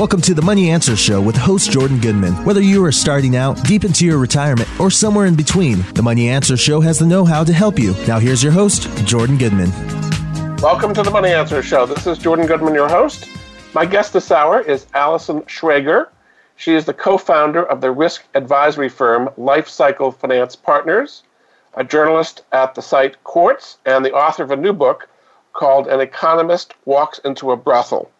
Welcome to the Money Answer Show with host Jordan Goodman. Whether you are starting out, deep into your retirement, or somewhere in between, the Money Answer Show has the know how to help you. Now, here's your host, Jordan Goodman. Welcome to the Money Answer Show. This is Jordan Goodman, your host. My guest this hour is Allison Schrager. She is the co founder of the risk advisory firm Life Cycle Finance Partners, a journalist at the site Quartz, and the author of a new book called An Economist Walks into a Brothel.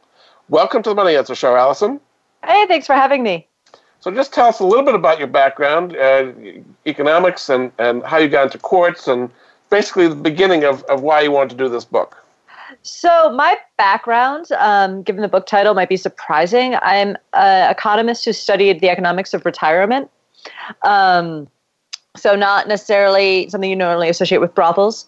Welcome to the Money Answer Show, Allison. Hey, thanks for having me. So, just tell us a little bit about your background, uh, economics, and, and how you got into Quartz, and basically the beginning of, of why you wanted to do this book. So, my background, um, given the book title, might be surprising. I'm an economist who studied the economics of retirement. Um, so, not necessarily something you normally associate with brothels,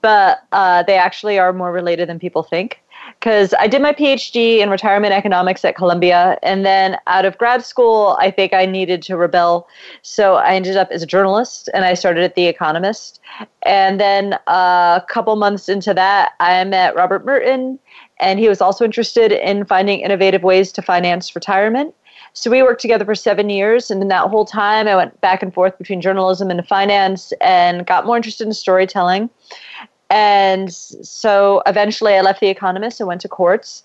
but uh, they actually are more related than people think because I did my PhD in retirement economics at Columbia. And then out of grad school, I think I needed to rebel. So I ended up as a journalist and I started at The Economist. And then uh, a couple months into that, I met Robert Merton, and he was also interested in finding innovative ways to finance retirement. So we worked together for seven years, and in that whole time, I went back and forth between journalism and finance and got more interested in storytelling. And so eventually I left The Economist and went to Quartz.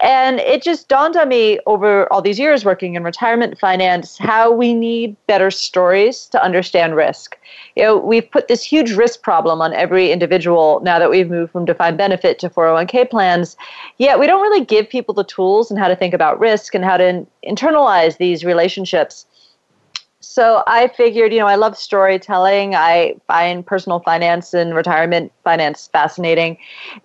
And it just dawned on me over all these years working in retirement finance how we need better stories to understand risk. You know, we've put this huge risk problem on every individual now that we've moved from defined benefit to 401k plans. Yet we don't really give people the tools and how to think about risk and how to internalize these relationships so I figured, you know, I love storytelling. I find personal finance and retirement finance fascinating.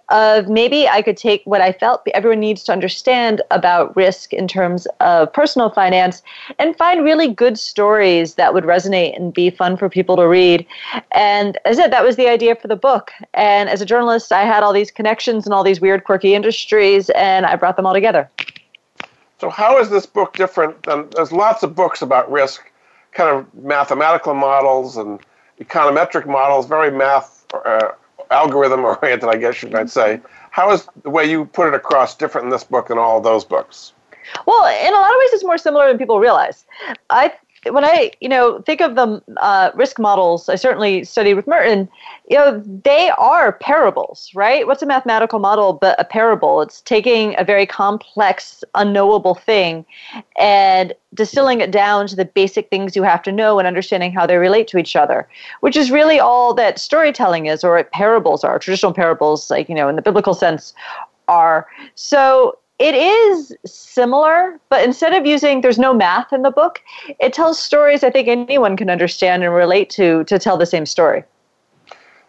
Uh, maybe I could take what I felt everyone needs to understand about risk in terms of personal finance and find really good stories that would resonate and be fun for people to read. And as I said, that was the idea for the book. And as a journalist, I had all these connections and all these weird, quirky industries, and I brought them all together. So, how is this book different than there's lots of books about risk? Kind of mathematical models and econometric models, very math uh, algorithm oriented, I guess you might say. How is the way you put it across different in this book than all those books? Well, in a lot of ways, it's more similar than people realize. I when I, you know, think of the uh, risk models, I certainly studied with Merton. You know, they are parables, right? What's a mathematical model but a parable? It's taking a very complex, unknowable thing and distilling it down to the basic things you have to know and understanding how they relate to each other, which is really all that storytelling is, or parables are. Traditional parables, like you know, in the biblical sense, are. So it is similar, but instead of using, there's no math in the book, it tells stories I think anyone can understand and relate to to tell the same story.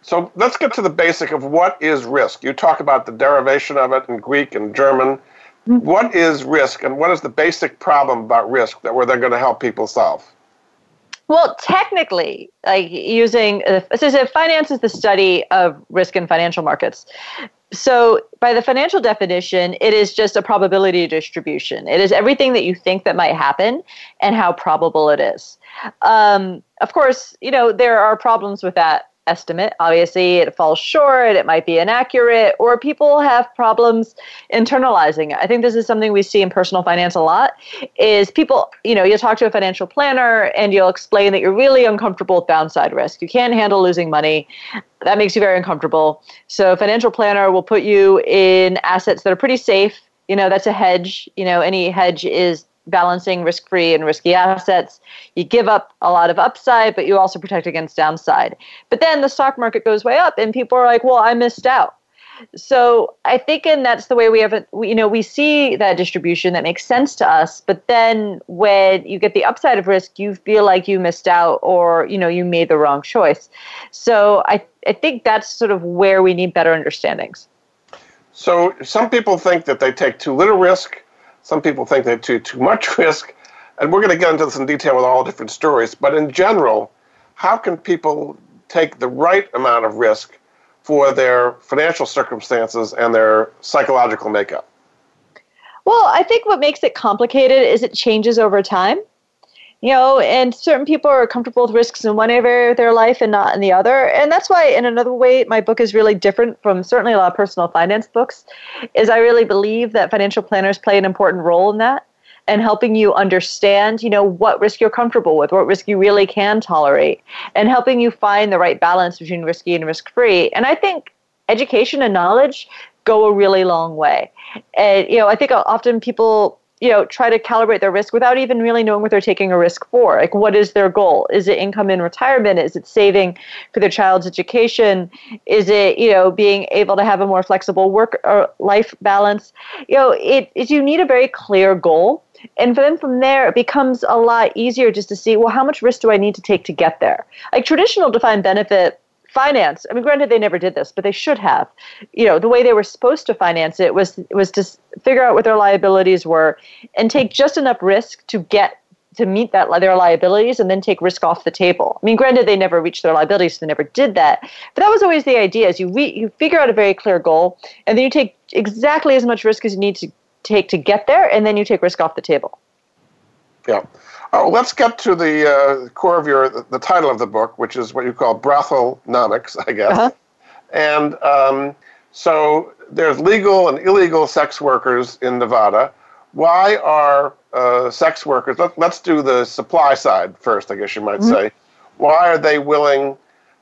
So let's get to the basic of what is risk. You talk about the derivation of it in Greek and German. Mm-hmm. What is risk, and what is the basic problem about risk that we're then going to help people solve? Well, technically, like using, uh, so finance is the study of risk in financial markets so by the financial definition it is just a probability distribution. It is everything that you think that might happen and how probable it is. Um, of course you know there are problems with that estimate. Obviously, it falls short, it might be inaccurate, or people have problems internalizing it. I think this is something we see in personal finance a lot is people, you know, you'll talk to a financial planner and you'll explain that you're really uncomfortable with downside risk. You can't handle losing money. That makes you very uncomfortable. So a financial planner will put you in assets that are pretty safe. You know, that's a hedge. You know, any hedge is balancing risk free and risky assets. You give up a lot of upside, but you also protect against downside. But then the stock market goes way up, and people are like, well, I missed out. So I think, and that's the way we have it. You know, we see that distribution that makes sense to us, but then when you get the upside of risk, you feel like you missed out, or you know, you made the wrong choice. So I, I think that's sort of where we need better understandings. So some people think that they take too little risk, some people think they take too much risk. And we're going to get into this in detail with all different stories. But in general, how can people take the right amount of risk for their financial circumstances and their psychological makeup? Well, I think what makes it complicated is it changes over time you know, and certain people are comfortable with risks in one area of their life and not in the other. And that's why, in another way, my book is really different from certainly a lot of personal finance books, is I really believe that financial planners play an important role in that. and helping you understand, you know, what risk you're comfortable with, what risk you really can tolerate, and helping you find the right balance between risky and risk free. And I think education and knowledge go a really long way. And you know, I think often people you know try to calibrate their risk without even really knowing what they're taking a risk for. Like what is their goal? Is it income in retirement? Is it saving for their child's education? Is it you know being able to have a more flexible work or life balance? You know it is you need a very clear goal. And then from there it becomes a lot easier just to see well how much risk do i need to take to get there? Like traditional defined benefit finance. I mean, granted, they never did this, but they should have. You know, the way they were supposed to finance it was was to figure out what their liabilities were and take just enough risk to get to meet that their liabilities and then take risk off the table. I mean, granted, they never reached their liabilities, so they never did that. But that was always the idea: is you re, you figure out a very clear goal, and then you take exactly as much risk as you need to take to get there, and then you take risk off the table. Yeah. Oh, let's get to the uh, core of your the, the, title of the book, which is what you call brothelnomics, I guess. Uh-huh. And um, so there's legal and illegal sex workers in Nevada. Why are uh, sex workers? Let, us do the supply side first, I guess you might mm-hmm. say. Why are they willing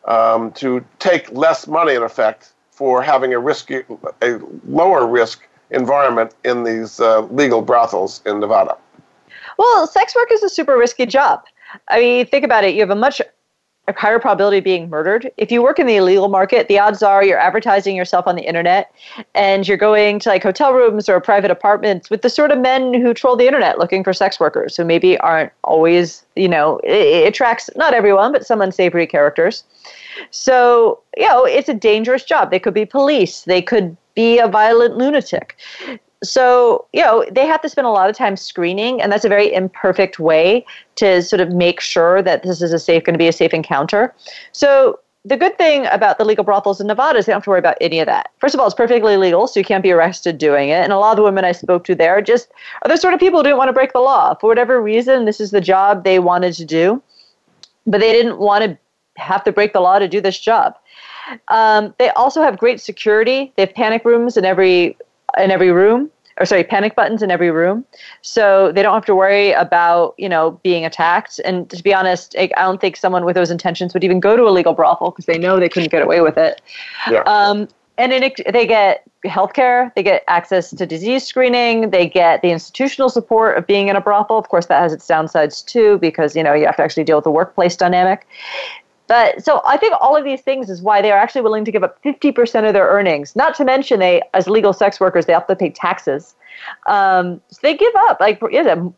um, to take less money, in effect, for having a risky, a lower risk environment in these uh, legal brothels in Nevada? Well, sex work is a super risky job. I mean, think about it. You have a much higher probability of being murdered. If you work in the illegal market, the odds are you're advertising yourself on the internet and you're going to like hotel rooms or private apartments with the sort of men who troll the internet looking for sex workers who maybe aren't always, you know, it, attracts not everyone, but some unsavory characters. So, you know, it's a dangerous job. They could be police, they could be a violent lunatic so you know they have to spend a lot of time screening and that's a very imperfect way to sort of make sure that this is a safe going to be a safe encounter so the good thing about the legal brothels in Nevada is they don't have to worry about any of that. First of all, it's perfectly legal, so you can't be arrested doing it. And a lot of the women I spoke to there just are the sort of people who didn't want to break the law. For whatever reason, this is the job they wanted to do, but they didn't want to have to break the law to do this job. Um, they also have great security. They have panic rooms in every in every room or sorry, panic buttons in every room. So they don't have to worry about, you know, being attacked. And to be honest, I don't think someone with those intentions would even go to a legal brothel because they know they couldn't get away with it. Yeah. Um, and it, they get health care, they get access to disease screening, they get the institutional support of being in a brothel. Of course, that has its downsides too because, you know, you have to actually deal with the workplace dynamic. But so I think all of these things is why they are actually willing to give up 50% of their earnings. Not to mention they, as legal sex workers, they have to pay taxes. Um, so they give up. Like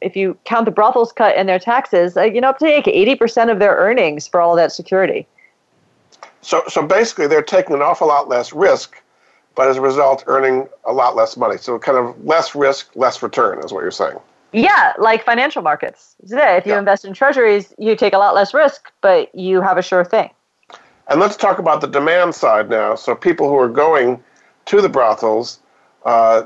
if you count the brothels cut and their taxes, like, you know, up to like 80% of their earnings for all that security. So, so basically, they're taking an awful lot less risk, but as a result, earning a lot less money. So, kind of less risk, less return is what you're saying. Yeah, like financial markets. Today, if you yeah. invest in treasuries, you take a lot less risk, but you have a sure thing. And let's talk about the demand side now. So people who are going to the brothels, uh,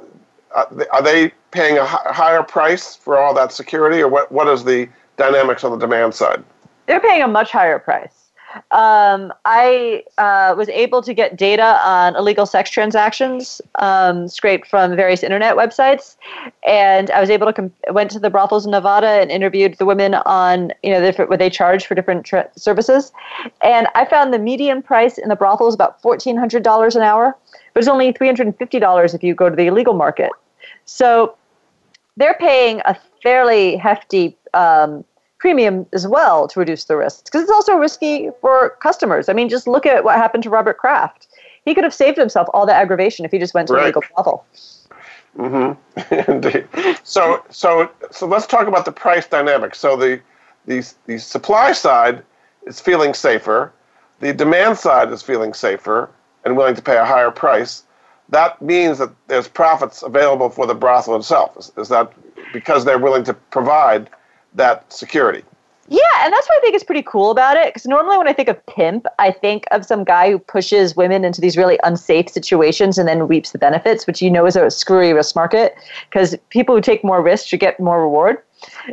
are they paying a higher price for all that security, or what? What is the dynamics on the demand side? They're paying a much higher price um, I uh, was able to get data on illegal sex transactions um, scraped from various internet websites, and I was able to com- went to the brothels in Nevada and interviewed the women on you know the, what they charge for different tra- services, and I found the median price in the brothel is about fourteen hundred dollars an hour, but it's only three hundred and fifty dollars if you go to the illegal market. So they're paying a fairly hefty um, premium as well to reduce the risks because it's also risky for customers. I mean, just look at what happened to Robert Kraft. He could have saved himself all the aggravation if he just went to right. a legal brothel. Mm-hmm. Indeed. So, so, so let's talk about the price dynamic. So the, the, the supply side is feeling safer. The demand side is feeling safer and willing to pay a higher price. That means that there's profits available for the brothel itself. Is, is that because they're willing to provide that security. Yeah, and that's what I think is pretty cool about it. Because normally when I think of pimp, I think of some guy who pushes women into these really unsafe situations and then reaps the benefits, which you know is a screwy risk market. Because people who take more risk should get more reward.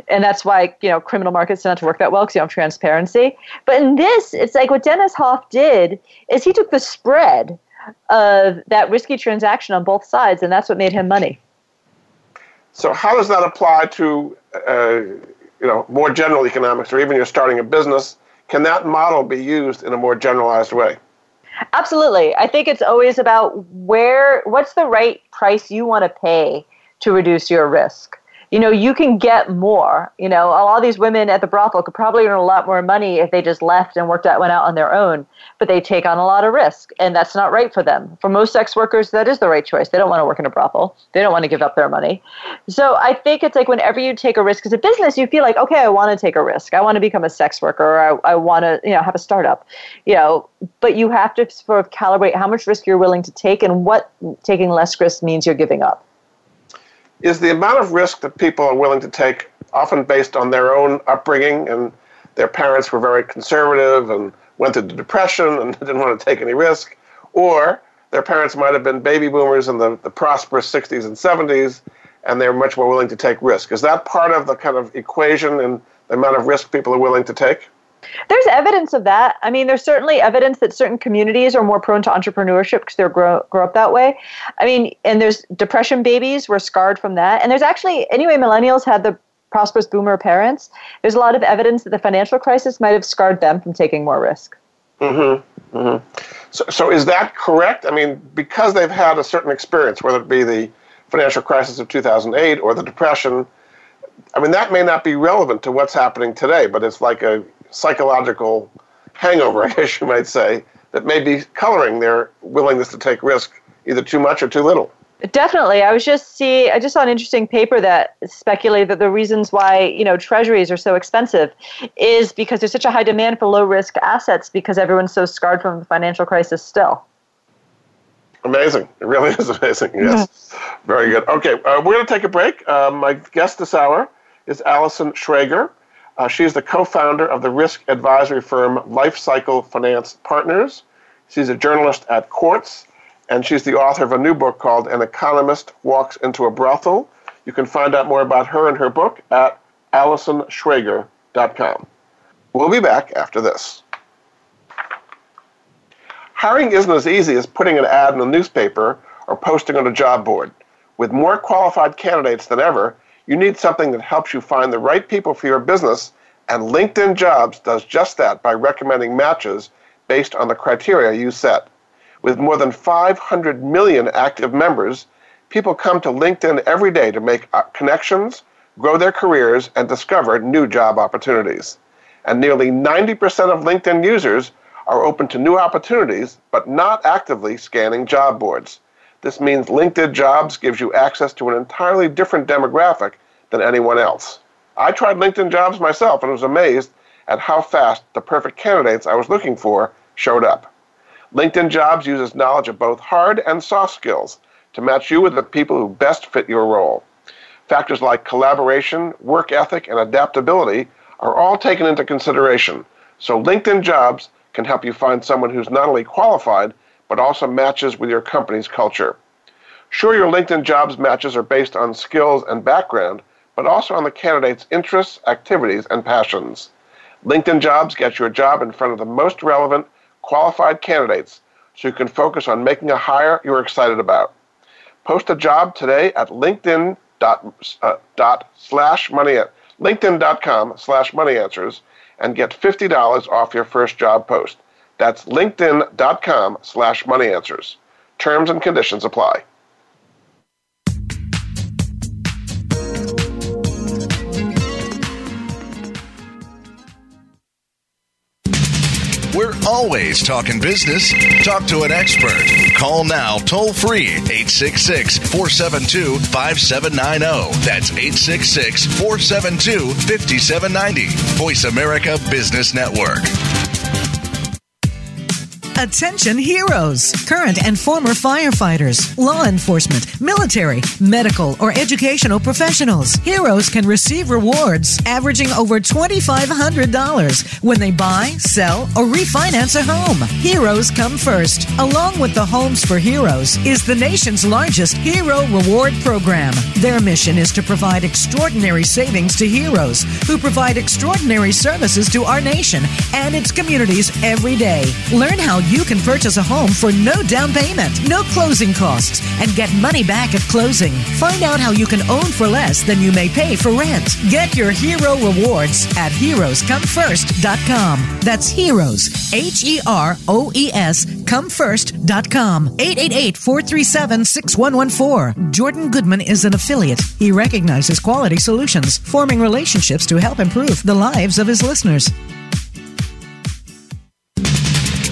And that's why, you know, criminal markets don't to work that well because you don't have transparency. But in this, it's like what Dennis Hof did is he took the spread of that risky transaction on both sides, and that's what made him money. So how does that apply to uh, you know more general economics, or even you're starting a business? Can that model be used in a more generalized way? Absolutely. I think it's always about where what's the right price you want to pay to reduce your risk you know, you can get more. You know, a lot of these women at the brothel could probably earn a lot more money if they just left and worked out, went out on their own. But they take on a lot of risk, and that's not right for them. For most sex workers, that is the right choice. They don't want to work in a brothel. They don't want to give up their money. So I think it's like whenever you take a risk as a business, you feel like, okay, I want to take a risk. I want to become a sex worker. Or I, I want to, you know, have a startup. You know, but you have to sort of calibrate how much risk you're willing to take and what taking less risk means you're giving up is the amount of risk that people are willing to take often based on their own upbringing and their parents were very conservative and went through the depression and didn't want to take any risk or their parents might have been baby boomers in the, the prosperous 60s and 70s and they're much more willing to take risk. Is that part of the kind of equation and the amount of risk people are willing to take there's evidence of that. I mean, there's certainly evidence that certain communities are more prone to entrepreneurship because they grow, grow up that way. I mean, and there's depression babies were scarred from that. And there's actually, anyway, millennials had the prosperous boomer parents. There's a lot of evidence that the financial crisis might have scarred them from taking more risk. Mm-hmm. mm-hmm. So, so is that correct? I mean, because they've had a certain experience, whether it be the financial crisis of 2008 or the depression, I mean, that may not be relevant to what's happening today, but it's like a psychological hangover, I guess you might say, that may be coloring their willingness to take risk either too much or too little. Definitely. I was just see I just saw an interesting paper that speculated that the reasons why, you know, treasuries are so expensive is because there's such a high demand for low risk assets because everyone's so scarred from the financial crisis still. Amazing. It really is amazing. Yes. Very good. Okay, uh, we're going to take a break. Uh, my guest this hour is Allison Schrager. Uh, she is the co founder of the risk advisory firm Lifecycle Finance Partners. She's a journalist at Quartz, and she's the author of a new book called An Economist Walks into a Brothel. You can find out more about her and her book at AllisonSchrager.com. We'll be back after this. Hiring isn't as easy as putting an ad in a newspaper or posting on a job board. With more qualified candidates than ever, you need something that helps you find the right people for your business, and LinkedIn Jobs does just that by recommending matches based on the criteria you set. With more than 500 million active members, people come to LinkedIn every day to make uh, connections, grow their careers, and discover new job opportunities. And nearly 90% of LinkedIn users are open to new opportunities, but not actively scanning job boards. This means LinkedIn Jobs gives you access to an entirely different demographic than anyone else. I tried LinkedIn Jobs myself and was amazed at how fast the perfect candidates I was looking for showed up. LinkedIn Jobs uses knowledge of both hard and soft skills to match you with the people who best fit your role. Factors like collaboration, work ethic, and adaptability are all taken into consideration, so LinkedIn Jobs can help you find someone who's not only qualified, but also matches with your company's culture. Sure, your LinkedIn jobs matches are based on skills and background, but also on the candidate's interests, activities, and passions. LinkedIn jobs get you a job in front of the most relevant, qualified candidates so you can focus on making a hire you're excited about. Post a job today at LinkedIn dot, uh, dot slash money linkedin.com slash money answers and get $50 off your first job post. That's linkedin.com slash money answers. Terms and conditions apply. We're always talking business. Talk to an expert. Call now toll free 866 472 5790. That's 866 472 5790. Voice America Business Network. Attention heroes, current and former firefighters, law enforcement, military, medical, or educational professionals. Heroes can receive rewards averaging over $2,500 when they buy, sell, or refinance a home. Heroes come first. Along with the Homes for Heroes is the nation's largest hero reward program. Their mission is to provide extraordinary savings to heroes who provide extraordinary services to our nation and its communities every day. Learn how you can purchase a home for no down payment, no closing costs, and get money back at closing. Find out how you can own for less than you may pay for rent. Get your hero rewards at heroescomefirst.com. That's heroes, H E R O E S, comefirst.com. 888 437 6114. Jordan Goodman is an affiliate. He recognizes quality solutions, forming relationships to help improve the lives of his listeners.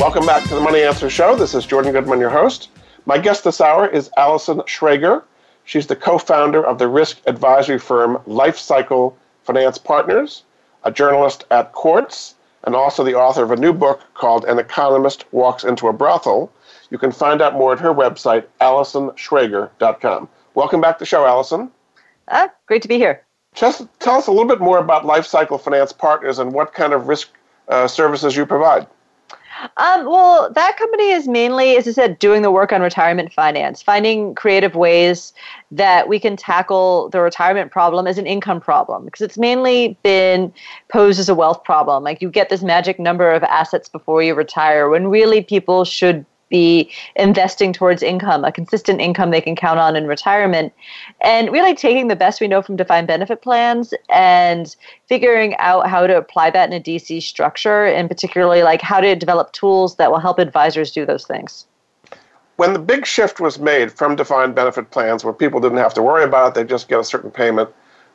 Welcome back to the Money Answer Show. This is Jordan Goodman, your host. My guest this hour is Allison Schrager. She's the co founder of the risk advisory firm Life Cycle Finance Partners, a journalist at Quartz, and also the author of a new book called An Economist Walks into a Brothel. You can find out more at her website, AllisonSchrager.com. Welcome back to the show, Allison. Ah, great to be here. Just tell us a little bit more about Life Cycle Finance Partners and what kind of risk uh, services you provide. Um, well, that company is mainly, as I said, doing the work on retirement finance, finding creative ways that we can tackle the retirement problem as an income problem because it's mainly been posed as a wealth problem. Like you get this magic number of assets before you retire when really people should be investing towards income, a consistent income they can count on in retirement, and really taking the best we know from defined benefit plans and figuring out how to apply that in a DC structure, and particularly like how to develop tools that will help advisors do those things. When the big shift was made from defined benefit plans, where people didn't have to worry about it, they just get a certain payment,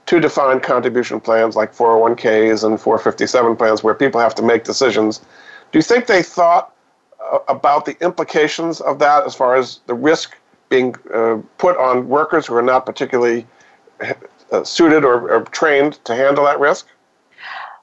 to defined contribution plans like 401ks and 457 plans, where people have to make decisions, do you think they thought about the implications of that as far as the risk being uh, put on workers who are not particularly uh, suited or, or, trained to handle that risk?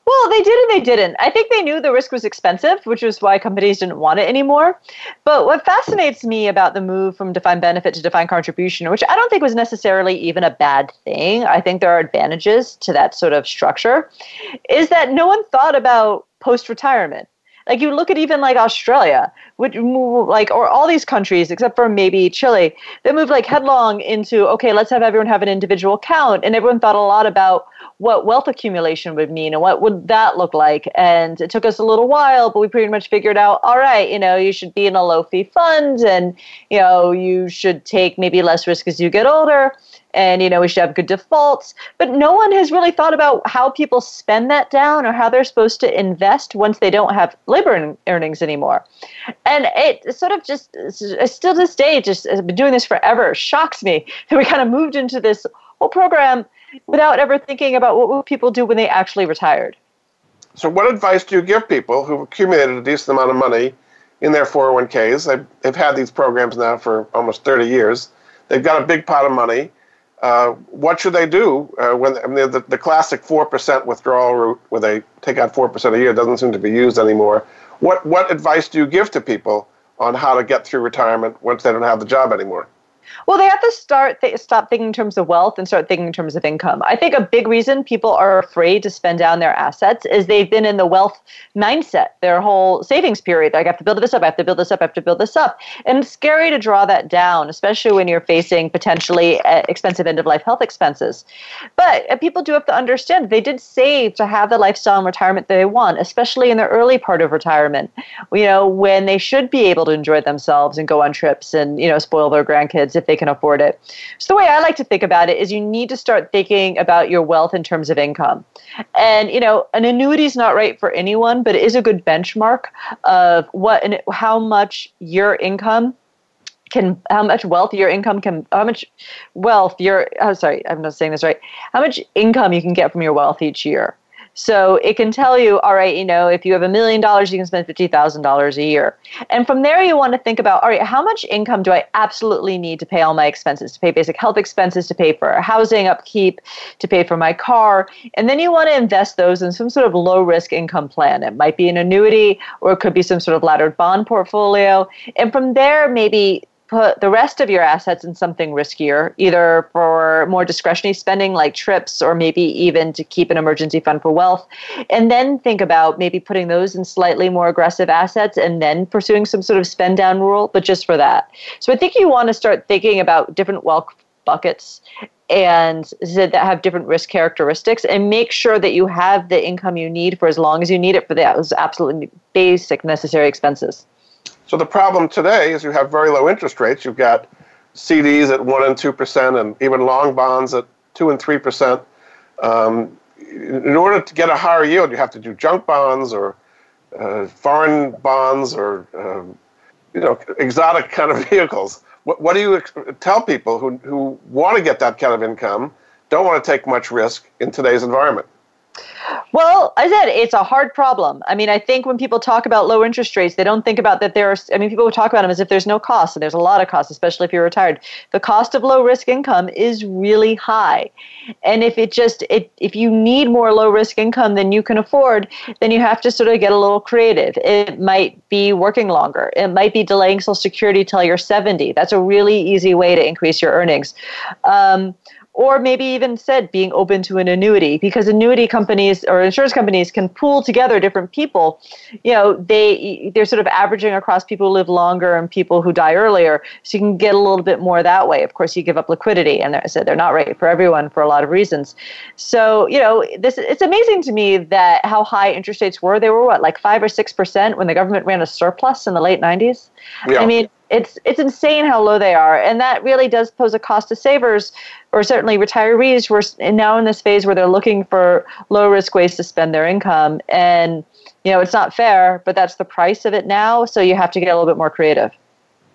Well, they did and they didn't. I think they knew the risk was expensive, which is why companies didn't want it anymore. But what fascinates me about the move from defined benefit to defined contribution, which I don't think was necessarily even a bad thing, I think there are advantages to that sort of structure, is that no one thought about post retirement. Like you look at even like Australia, which move like or all these countries except for maybe Chile, they moved like headlong into okay, let's have everyone have an individual account, and everyone thought a lot about what wealth accumulation would mean and what would that look like. And it took us a little while, but we pretty much figured out, all right, you know, you should be in a low fee fund, and you know, you should take maybe less risk as you get older and you know we should have good defaults. But no one has really thought about how people spend that down or how they're supposed to invest once they don't have labor earnings anymore. And it sort of just still to this day just has been doing this forever. Shocks me that we kind of moved into this whole program without ever thinking about what would people do when they actually retired. So what advice do you give people who've accumulated a decent amount of money in their 401ks they've, they've had these programs now for almost 30 years. They've got a big pot of money uh, what should they do uh, when I mean, the, the classic 4% withdrawal route where they take out 4% a year doesn't seem to be used anymore? What, what advice do you give to people on how to get through retirement once they don't have the job anymore? Well, they have to start th- stop thinking in terms of wealth and start thinking in terms of income. I think a big reason people are afraid to spend down their assets is they've been in the wealth mindset their whole savings period. Like, I have to build this up, I have to build this up, I have to build this up. And it's scary to draw that down, especially when you're facing potentially uh, expensive end of life health expenses. But uh, people do have to understand they did save to have the lifestyle and retirement that they want, especially in the early part of retirement, you know, when they should be able to enjoy themselves and go on trips and, you know, spoil their grandkids if they can afford it. So the way I like to think about it is you need to start thinking about your wealth in terms of income. And you know, an annuity is not right for anyone, but it is a good benchmark of what and how much your income can how much wealth your income can how much wealth your oh sorry i'm not saying this right how much income you can get from your wealth each year So it can tell you, all right, you know, if you have a million dollars, you can spend $50,000 a year. And from there, you want to think about, all right, how much income do I absolutely need to pay all my expenses, to pay basic health expenses, to pay for housing upkeep, to pay for my car? And then you want to invest those in some sort of low risk income plan. It might be an annuity or it could be some sort of laddered bond portfolio. And from there, maybe put the rest of your assets in something riskier, either for more discretionary spending like trips or maybe even to keep an emergency fund for wealth. And then think about maybe putting those in slightly more aggressive assets and then pursuing some sort of spend down rule, but just for that. So I think you want to start thinking about different wealth buckets and that have different risk characteristics and make sure that you have the income you need for as long as you need it for those absolutely basic necessary expenses. So the problem today is you have very low interest rates. You've got CDs at one and two percent, and even long bonds at two and three percent. Um, in order to get a higher yield, you have to do junk bonds or uh, foreign bonds or um, you know exotic kind of vehicles. What, what do you ex- tell people who who want to get that kind of income, don't want to take much risk in today's environment? Well, I said it's a hard problem. I mean, I think when people talk about low interest rates, they don't think about that there are, I mean, people talk about them as if there's no cost, and there's a lot of cost, especially if you're retired. The cost of low risk income is really high. And if it just, it, if you need more low risk income than you can afford, then you have to sort of get a little creative. It might be working longer, it might be delaying Social Security till you're 70. That's a really easy way to increase your earnings. Um, or maybe even said being open to an annuity because annuity companies or insurance companies can pool together different people. You know they they're sort of averaging across people who live longer and people who die earlier. So you can get a little bit more that way. Of course you give up liquidity and I said they're not right for everyone for a lot of reasons. So you know this it's amazing to me that how high interest rates were. They were what like 5 or 6% when the government ran a surplus in the late 90s yeah. i mean it's it's insane how low they are, and that really does pose a cost to savers, or certainly retirees. We're now in this phase where they're looking for low risk ways to spend their income, and you know it's not fair, but that's the price of it now. So you have to get a little bit more creative.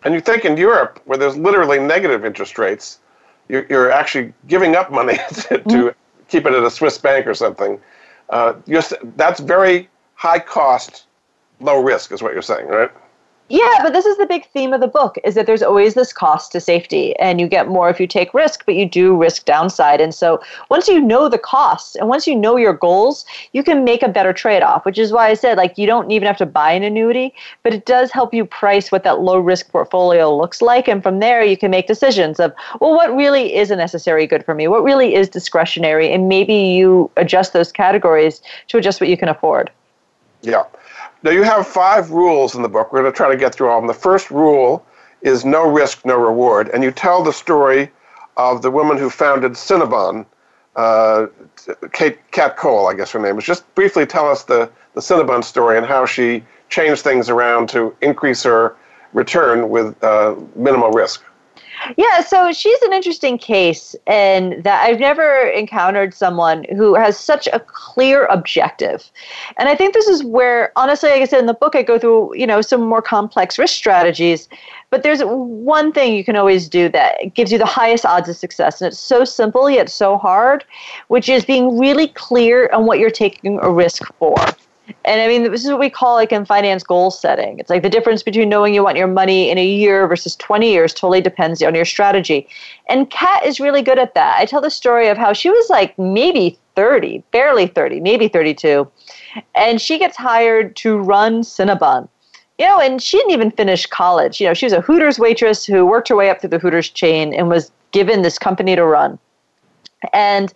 And you think in Europe, where there's literally negative interest rates, you're, you're actually giving up money to, mm-hmm. keep it at a Swiss bank or something. Uh, that's very high cost, low risk, is what you're saying, right? Yeah, but this is the big theme of the book is that there's always this cost to safety and you get more if you take risk, but you do risk downside. And so once you know the costs and once you know your goals, you can make a better trade-off, which is why I said like you don't even have to buy an annuity, but it does help you price what that low risk portfolio looks like and from there you can make decisions of well what really is a necessary good for me? What really is discretionary and maybe you adjust those categories to adjust what you can afford. Yeah. Now, you have five rules in the book. We're going to try to get through all of them. The first rule is no risk, no reward. And you tell the story of the woman who founded Cinnabon, uh, Kate Kat Cole, I guess her name is. Just briefly tell us the, the Cinnabon story and how she changed things around to increase her return with uh, minimal risk. Yeah, so she's an interesting case, and that I've never encountered someone who has such a clear objective. And I think this is where, honestly, like I said in the book, I go through you know some more complex risk strategies. But there's one thing you can always do that gives you the highest odds of success, and it's so simple yet so hard, which is being really clear on what you're taking a risk for. And I mean, this is what we call like in finance goal setting. It's like the difference between knowing you want your money in a year versus 20 years totally depends on your strategy. And Kat is really good at that. I tell the story of how she was like maybe 30, barely 30, maybe 32. And she gets hired to run Cinnabon. You know, and she didn't even finish college. You know, she was a Hooters waitress who worked her way up through the Hooters chain and was given this company to run. And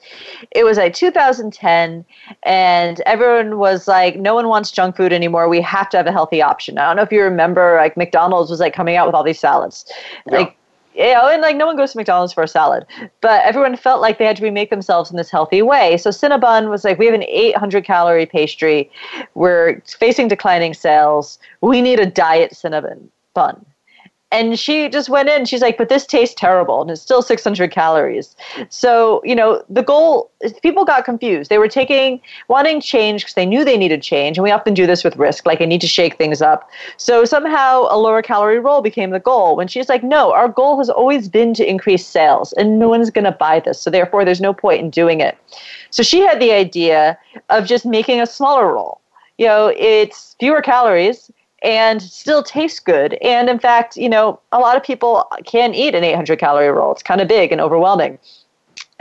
it was like 2010, and everyone was like, no one wants junk food anymore. We have to have a healthy option. I don't know if you remember, like McDonald's was like coming out with all these salads. Yeah. Like, you oh, know, and like no one goes to McDonald's for a salad, but everyone felt like they had to remake themselves in this healthy way. So Cinnabon was like, we have an 800 calorie pastry. We're facing declining sales. We need a diet Cinnabon bun. And she just went in. She's like, but this tastes terrible, and it's still 600 calories. So you know, the goal people got confused. They were taking wanting change because they knew they needed change, and we often do this with risk, like I need to shake things up. So somehow a lower calorie roll became the goal. When she's like, no, our goal has always been to increase sales, and no one's going to buy this. So therefore, there's no point in doing it. So she had the idea of just making a smaller roll. You know, it's fewer calories and still tastes good. And in fact, you know, a lot of people can eat an 800 calorie roll. It's kind of big and overwhelming.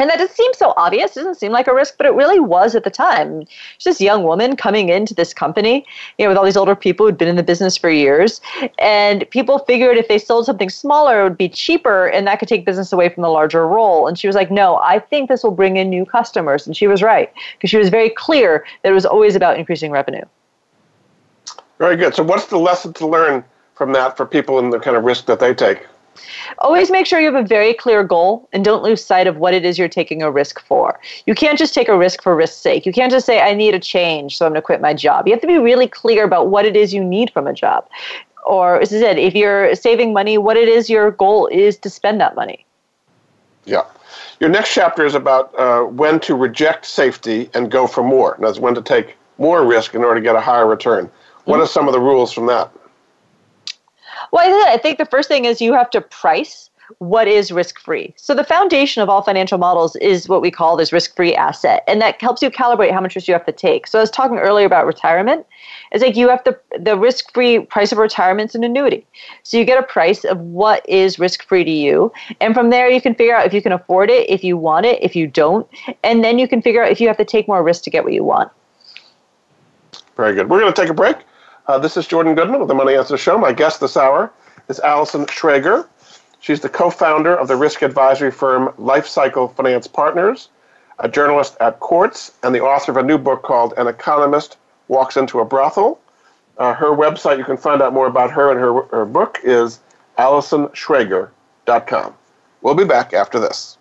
And that just seems so obvious. It doesn't seem like a risk, but it really was at the time. She's this young woman coming into this company, you know, with all these older people who'd been in the business for years. And people figured if they sold something smaller, it would be cheaper and that could take business away from the larger roll. And she was like, no, I think this will bring in new customers. And she was right because she was very clear that it was always about increasing revenue. Very good. So, what's the lesson to learn from that for people and the kind of risk that they take? Always make sure you have a very clear goal and don't lose sight of what it is you're taking a risk for. You can't just take a risk for risk's sake. You can't just say, I need a change, so I'm going to quit my job. You have to be really clear about what it is you need from a job. Or, as I said, if you're saving money, what it is your goal is to spend that money. Yeah. Your next chapter is about uh, when to reject safety and go for more. And That's when to take more risk in order to get a higher return. What are some of the rules from that? Well, I think the first thing is you have to price what is risk free. So the foundation of all financial models is what we call this risk free asset, and that helps you calibrate how much risk you have to take. So I was talking earlier about retirement. It's like you have to the risk free price of retirement is an annuity. So you get a price of what is risk free to you, and from there you can figure out if you can afford it, if you want it, if you don't, and then you can figure out if you have to take more risk to get what you want. Very good. We're going to take a break. Uh, this is Jordan Goodman with the Money Answer Show. My guest this hour is Allison Schrager. She's the co founder of the risk advisory firm Life Cycle Finance Partners, a journalist at Quartz, and the author of a new book called An Economist Walks Into a Brothel. Uh, her website, you can find out more about her and her, her book, is AllisonSchrager.com. We'll be back after this.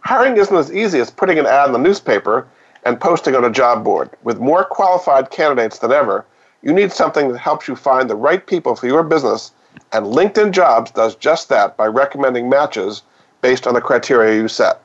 Hiring isn't as easy as putting an ad in the newspaper and posting on a job board. With more qualified candidates than ever, you need something that helps you find the right people for your business, and LinkedIn Jobs does just that by recommending matches based on the criteria you set.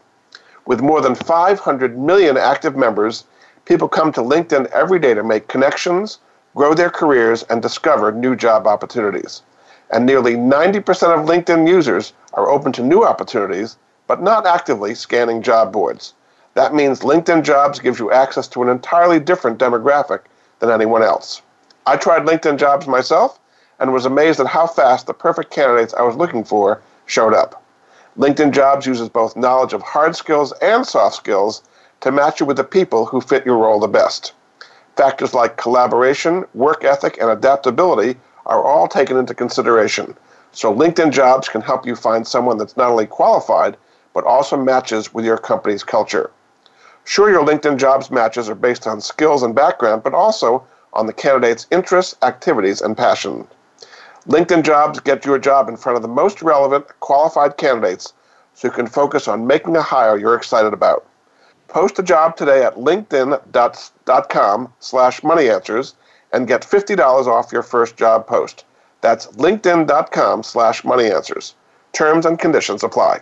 With more than 500 million active members, people come to LinkedIn every day to make connections, grow their careers, and discover new job opportunities. And nearly 90% of LinkedIn users are open to new opportunities, but not actively scanning job boards. That means LinkedIn Jobs gives you access to an entirely different demographic than anyone else. I tried LinkedIn Jobs myself and was amazed at how fast the perfect candidates I was looking for showed up. LinkedIn Jobs uses both knowledge of hard skills and soft skills to match you with the people who fit your role the best. Factors like collaboration, work ethic, and adaptability are all taken into consideration. So LinkedIn Jobs can help you find someone that's not only qualified, but also matches with your company's culture. Sure, your LinkedIn jobs matches are based on skills and background, but also on the candidate's interests, activities, and passion. LinkedIn jobs get you a job in front of the most relevant, qualified candidates so you can focus on making a hire you're excited about. Post a job today at linkedin.com slash moneyanswers and get $50 off your first job post. That's linkedin.com slash moneyanswers. Terms and conditions apply.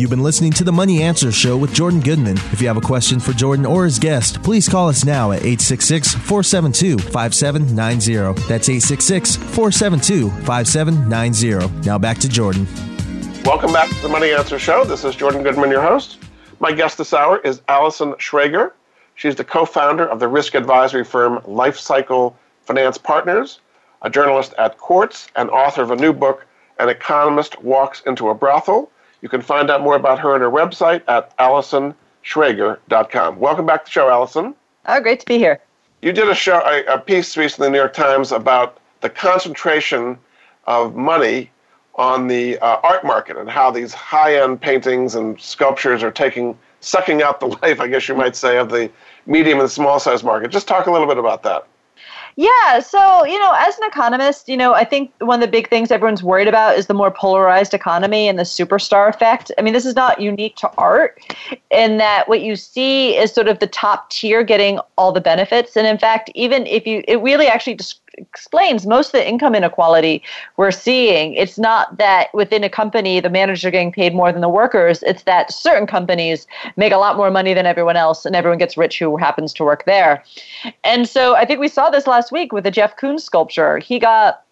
You've been listening to the Money Answer Show with Jordan Goodman. If you have a question for Jordan or his guest, please call us now at 866 472 5790. That's 866 472 5790. Now back to Jordan. Welcome back to the Money Answer Show. This is Jordan Goodman, your host. My guest this hour is Allison Schrager. She's the co founder of the risk advisory firm Life Cycle Finance Partners, a journalist at Quartz, and author of a new book, An Economist Walks into a Brothel you can find out more about her on her website at AllisonSchrager.com. Welcome back to the show, Allison. Oh, great to be here. You did a show, a, a piece recently in the New York Times about the concentration of money on the uh, art market and how these high-end paintings and sculptures are taking, sucking out the life, I guess you might say, of the medium and small size market. Just talk a little bit about that. Yeah, so, you know, as an economist, you know, I think one of the big things everyone's worried about is the more polarized economy and the superstar effect. I mean, this is not unique to art in that what you see is sort of the top tier getting all the benefits. And in fact, even if you, it really actually just explains most of the income inequality we're seeing. It's not that within a company the managers are getting paid more than the workers. It's that certain companies make a lot more money than everyone else, and everyone gets rich who happens to work there. And so I think we saw this last week with the Jeff Koons sculpture. He got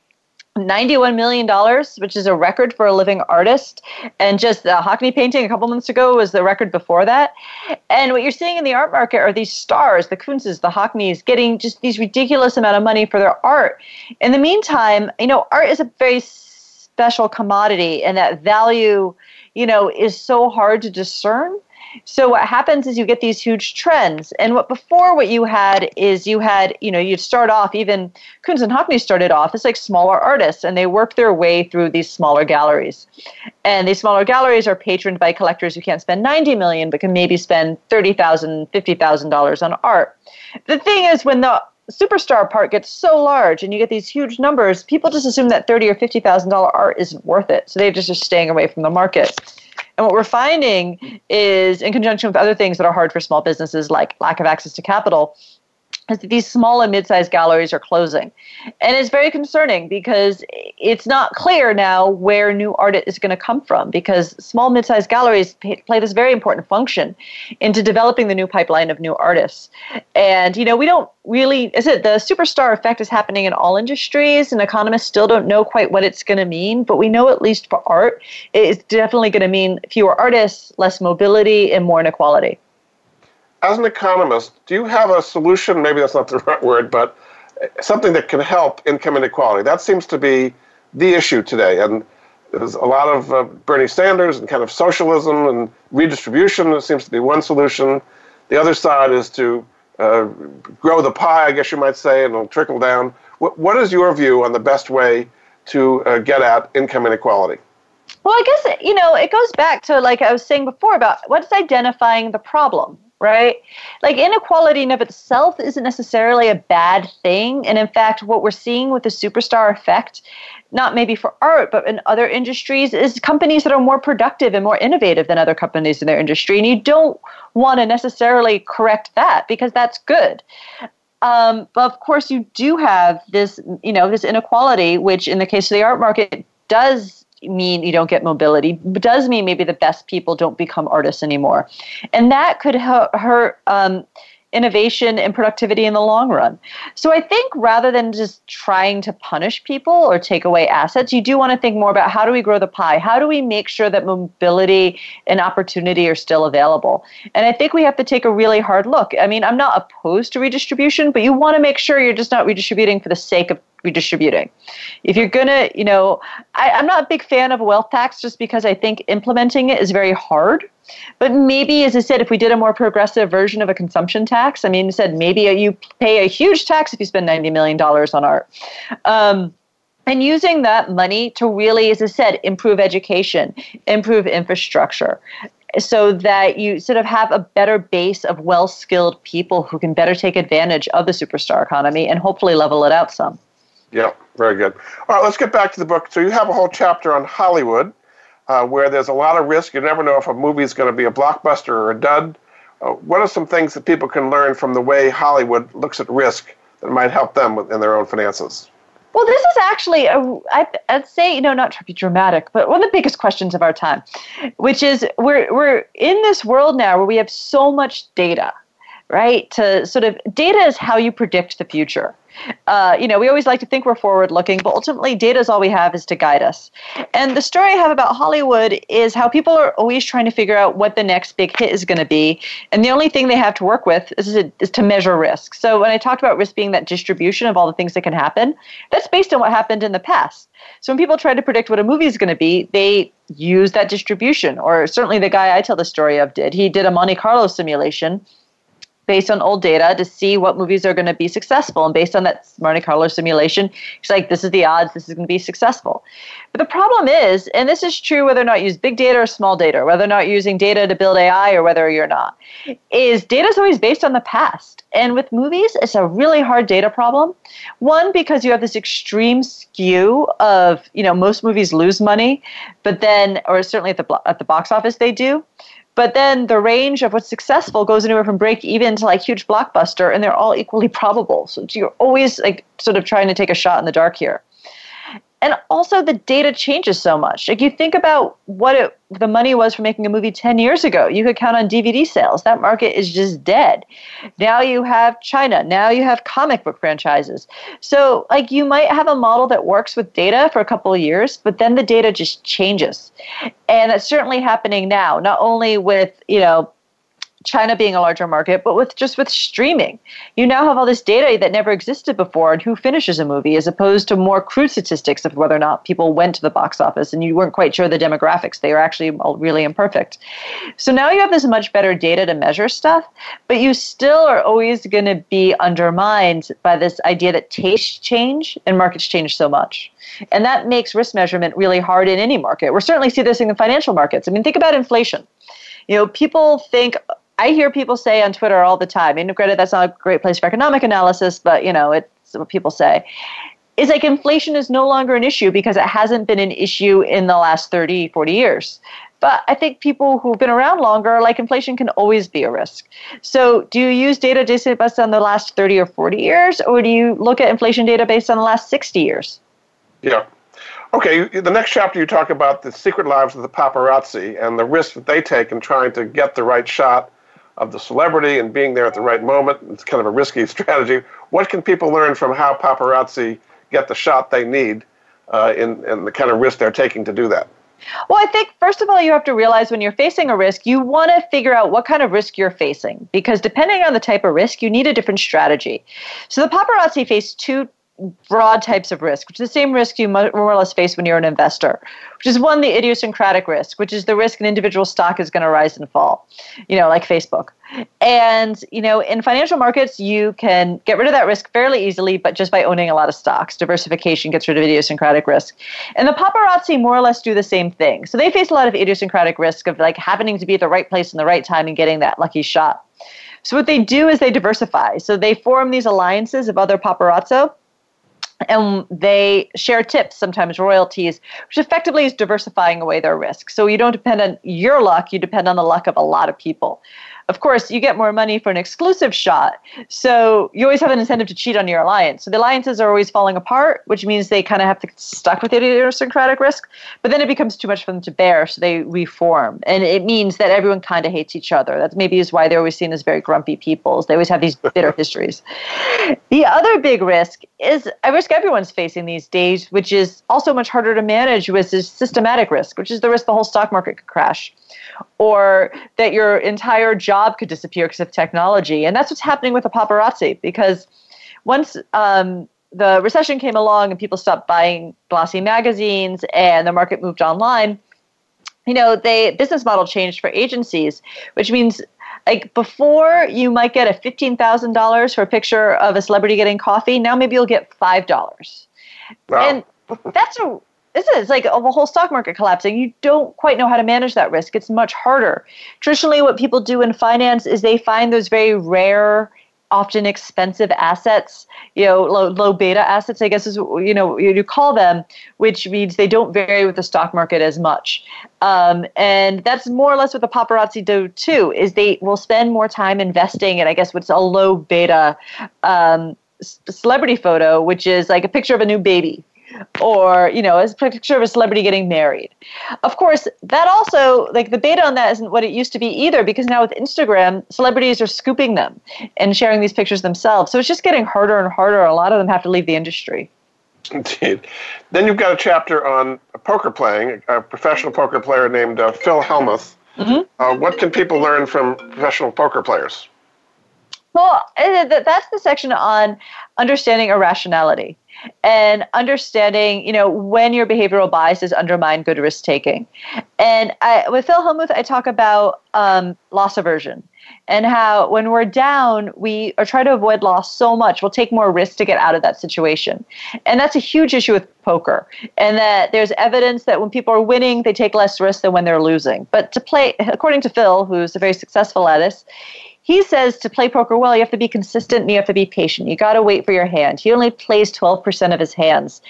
$91 million, which is a record for a living artist. And just the Hockney painting a couple months ago was the record before that. And what you're seeing in the art market are these stars, the Koonses, the Hockneys, getting just these ridiculous amount of money for their art. In the meantime, you know, art is a very special commodity and that value, you know, is so hard to discern. So what happens is you get these huge trends. And what before what you had is you had, you know, you'd start off even Koons and Hockney started off as like smaller artists and they work their way through these smaller galleries. And these smaller galleries are patroned by collectors who can't spend 90 million but can maybe spend $30,000, $50,000 on art. The thing is when the superstar part gets so large and you get these huge numbers, people just assume that thirty or fifty thousand dollar art isn't worth it. So they're just, just staying away from the market. And what we're finding is, in conjunction with other things that are hard for small businesses, like lack of access to capital, is that these small and mid-sized galleries are closing. And it's very concerning because it's not clear now where new art is going to come from because small mid-sized galleries play this very important function into developing the new pipeline of new artists. And you know, we don't really is it the superstar effect is happening in all industries and economists still don't know quite what it's going to mean, but we know at least for art it's definitely going to mean fewer artists, less mobility and more inequality as an economist, do you have a solution? Maybe that's not the right word, but something that can help income inequality. That seems to be the issue today. And there's a lot of uh, Bernie Sanders and kind of socialism and redistribution. It seems to be one solution. The other side is to uh, grow the pie, I guess you might say, and it'll trickle down. What, what is your view on the best way to uh, get at income inequality? Well, I guess, you know, it goes back to, like I was saying before, about what's identifying the problem right? Like inequality in of itself isn't necessarily a bad thing. And in fact, what we're seeing with the superstar effect, not maybe for art, but in other industries, is companies that are more productive and more innovative than other companies in their industry. And you don't want to necessarily correct that because that's good. Um, but of course, you do have this, you know, this inequality, which in the case of the art market does mean you don't get mobility it does mean maybe the best people don't become artists anymore. And that could hurt um, innovation and productivity in the long run. So I think rather than just trying to punish people or take away assets, you do want to think more about how do we grow the pie? How do we make sure that mobility and opportunity are still available? And I think we have to take a really hard look. I mean, I'm not opposed to redistribution, but you want to make sure you're just not redistributing for the sake of redistributing. If you're going to, you know, I, I'm not a big fan of wealth tax just because I think implementing it is very hard. But maybe, as I said, if we did a more progressive version of a consumption tax, I mean, said maybe you pay a huge tax if you spend $90 million on art. Um, and using that money to really, as I said, improve education, improve infrastructure, so that you sort of have a better base of well skilled people who can better take advantage of the superstar economy and hopefully level it out some. Yeah, very good. All right, let's get back to the book. So you have a whole chapter on Hollywood, uh, where there's a lot of risk. You never know if a movie is going to be a blockbuster or a dud. Uh, what are some things that people can learn from the way Hollywood looks at risk that might help them in their own finances? Well, this is actually, I'd say, you know, not to be dramatic, but one of the biggest questions of our time, which is we're, we're in this world now where we have so much data, right? To sort of, data is how you predict the future uh, you know, we always like to think we're forward looking, but ultimately, data is all we have is to guide us. And the story I have about Hollywood is how people are always trying to figure out what the next big hit is going to be. And the only thing they have to work with is, is to measure risk. So when I talked about risk being that distribution of all the things that can happen, that's based on what happened in the past. So when people try to predict what a movie is going to be, they use that distribution. Or certainly the guy I tell the story of did. He did a Monte Carlo simulation based on old data to see what movies are going to be successful. And based on that Monte Carlo simulation, he's like, this is the odds, this is going to be successful. But the problem is, and this is true whether or not you use big data or small data, whether or not you're using data to build AI or whether you're not, is data is always based on the past. And with movies, it's a really hard data problem. One, because you have this extreme skew of, you know, most movies lose money, but then, or certainly at the, at the box office they do. But then the range of what's successful goes anywhere from break even to like huge blockbuster, and they're all equally probable. So you're always like sort of trying to take a shot in the dark here and also the data changes so much. Like you think about what it, the money was for making a movie 10 years ago. You could count on DVD sales. That market is just dead. Now you have China. Now you have comic book franchises. So like you might have a model that works with data for a couple of years, but then the data just changes. And it's certainly happening now, not only with, you know, China being a larger market, but with just with streaming, you now have all this data that never existed before and who finishes a movie, as opposed to more crude statistics of whether or not people went to the box office, and you weren't quite sure the demographics. They are actually really imperfect. So now you have this much better data to measure stuff, but you still are always going to be undermined by this idea that tastes change and markets change so much. And that makes risk measurement really hard in any market. We certainly see this in the financial markets. I mean, think about inflation. You know, people think I hear people say on Twitter all the time, and granted, that's not a great place for economic analysis, but you know, it's what people say. Is like inflation is no longer an issue because it hasn't been an issue in the last 30, 40 years. But I think people who've been around longer, are like inflation can always be a risk. So do you use data based on the last 30 or 40 years, or do you look at inflation data based on the last 60 years? Yeah. Okay, the next chapter you talk about the secret lives of the paparazzi and the risk that they take in trying to get the right shot of the celebrity and being there at the right moment. It's kind of a risky strategy. What can people learn from how paparazzi get the shot they need uh, in, in the kind of risk they're taking to do that? Well, I think first of all, you have to realize when you're facing a risk, you want to figure out what kind of risk you're facing because depending on the type of risk, you need a different strategy. So the paparazzi face two broad types of risk, which is the same risk you more or less face when you're an investor, which is one, the idiosyncratic risk, which is the risk an individual stock is going to rise and fall, you know, like Facebook. And, you know, in financial markets, you can get rid of that risk fairly easily, but just by owning a lot of stocks. Diversification gets rid of idiosyncratic risk. And the paparazzi more or less do the same thing. So they face a lot of idiosyncratic risk of like happening to be at the right place in the right time and getting that lucky shot. So what they do is they diversify. So they form these alliances of other paparazzo and they share tips, sometimes royalties, which effectively is diversifying away their risk. So you don't depend on your luck, you depend on the luck of a lot of people of course, you get more money for an exclusive shot. So you always have an incentive to cheat on your alliance. So the alliances are always falling apart, which means they kind of have to stuck with the idiosyncratic risk. But then it becomes too much for them to bear, so they reform. And it means that everyone kind of hates each other. That maybe is why they're always seen as very grumpy peoples. They always have these bitter histories. The other big risk is a risk everyone's facing these days, which is also much harder to manage, which is systematic risk, which is the risk the whole stock market could crash or that your entire job could disappear because of technology. And that's what's happening with the paparazzi because once um, the recession came along and people stopped buying glossy magazines and the market moved online, you know, they business model changed for agencies, which means like before you might get a $15,000 for a picture of a celebrity getting coffee, now maybe you'll get $5. Wow. And that's a this is like a whole stock market collapsing. You don't quite know how to manage that risk. It's much harder. Traditionally, what people do in finance is they find those very rare often expensive assets, you know, low, low beta assets, I guess is, you know, you call them, which means they don't vary with the stock market as much. Um, and that's more or less what the paparazzi do too, is they will spend more time investing in, I guess, what's a low beta um, celebrity photo, which is like a picture of a new baby or you know a picture of a celebrity getting married. Of course that also like the beta on that isn't what it used to be either because now with instagram celebrities are scooping them and sharing these pictures themselves. So it's just getting harder and harder. A lot of them have to leave the industry. Indeed. Then you've got a chapter on poker playing a professional poker player named uh, phil hellmuth mm-hmm. uh, what can people learn from professional poker players? Well, that's the section on understanding irrationality and understanding, you know, when your behavioral biases undermine good risk taking. And I, with Phil Hellmuth, I talk about um, loss aversion and how when we're down, we are trying to avoid loss so much, we'll take more risk to get out of that situation. And that's a huge issue with poker. And that there's evidence that when people are winning, they take less risk than when they're losing. But to play, according to Phil, who's a very successful at this, he says to play poker well, you have to be consistent and you have to be patient. You got to wait for your hand. He only plays 12% of his hands,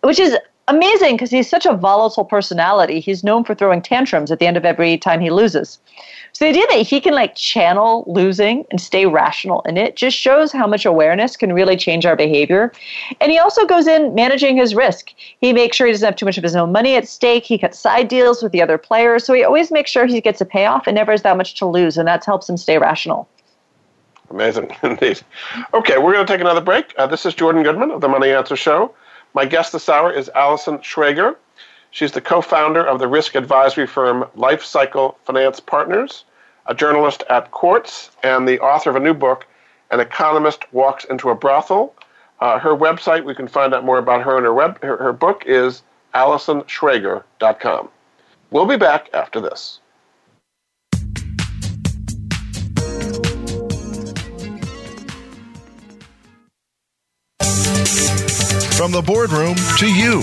which is amazing because he's such a volatile personality. He's known for throwing tantrums at the end of every time he loses. So the idea that he can like channel losing and stay rational in it just shows how much awareness can really change our behavior. And he also goes in managing his risk. He makes sure he doesn't have too much of his own money at stake. He cuts side deals with the other players. So he always makes sure he gets a payoff and never has that much to lose. And that helps him stay rational. Amazing indeed. Okay, we're going to take another break. Uh, this is Jordan Goodman of the Money Answer Show. My guest this hour is Allison Schrager. She's the co founder of the risk advisory firm Life Cycle Finance Partners, a journalist at Quartz, and the author of a new book, An Economist Walks into a Brothel. Uh, her website, we can find out more about her and her, web, her, her book is AllisonSchrager.com. We'll be back after this. From the boardroom to you.